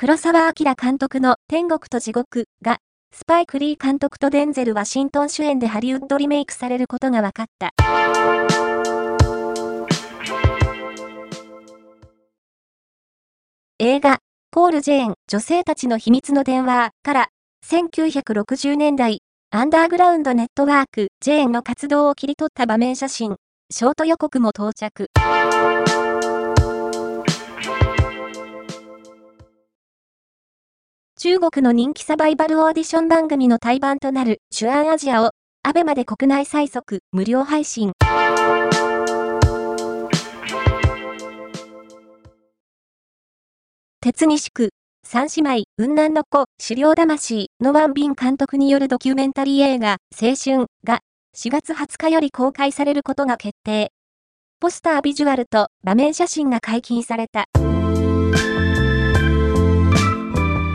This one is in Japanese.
黒沢明監督の天国と地獄が、スパイク・リー監督とデンゼル・ワシントン主演でハリウッドリメイクされることが分かった。映画、ポール・ジェーン、女性たちの秘密の電話から、1960年代、アンダーグラウンドネットワーク、ジェーンの活動を切り取った場面写真、ショート予告も到着。中国の人気サバイバルオーディション番組の対バンとなるシュアンアジアを、アベマで国内最速無料配信。鉄西区、三姉妹、雲南の子、狩猟魂のワンビン監督によるドキュメンタリー映画、青春が4月20日より公開されることが決定。ポスタービジュアルと場面写真が解禁された。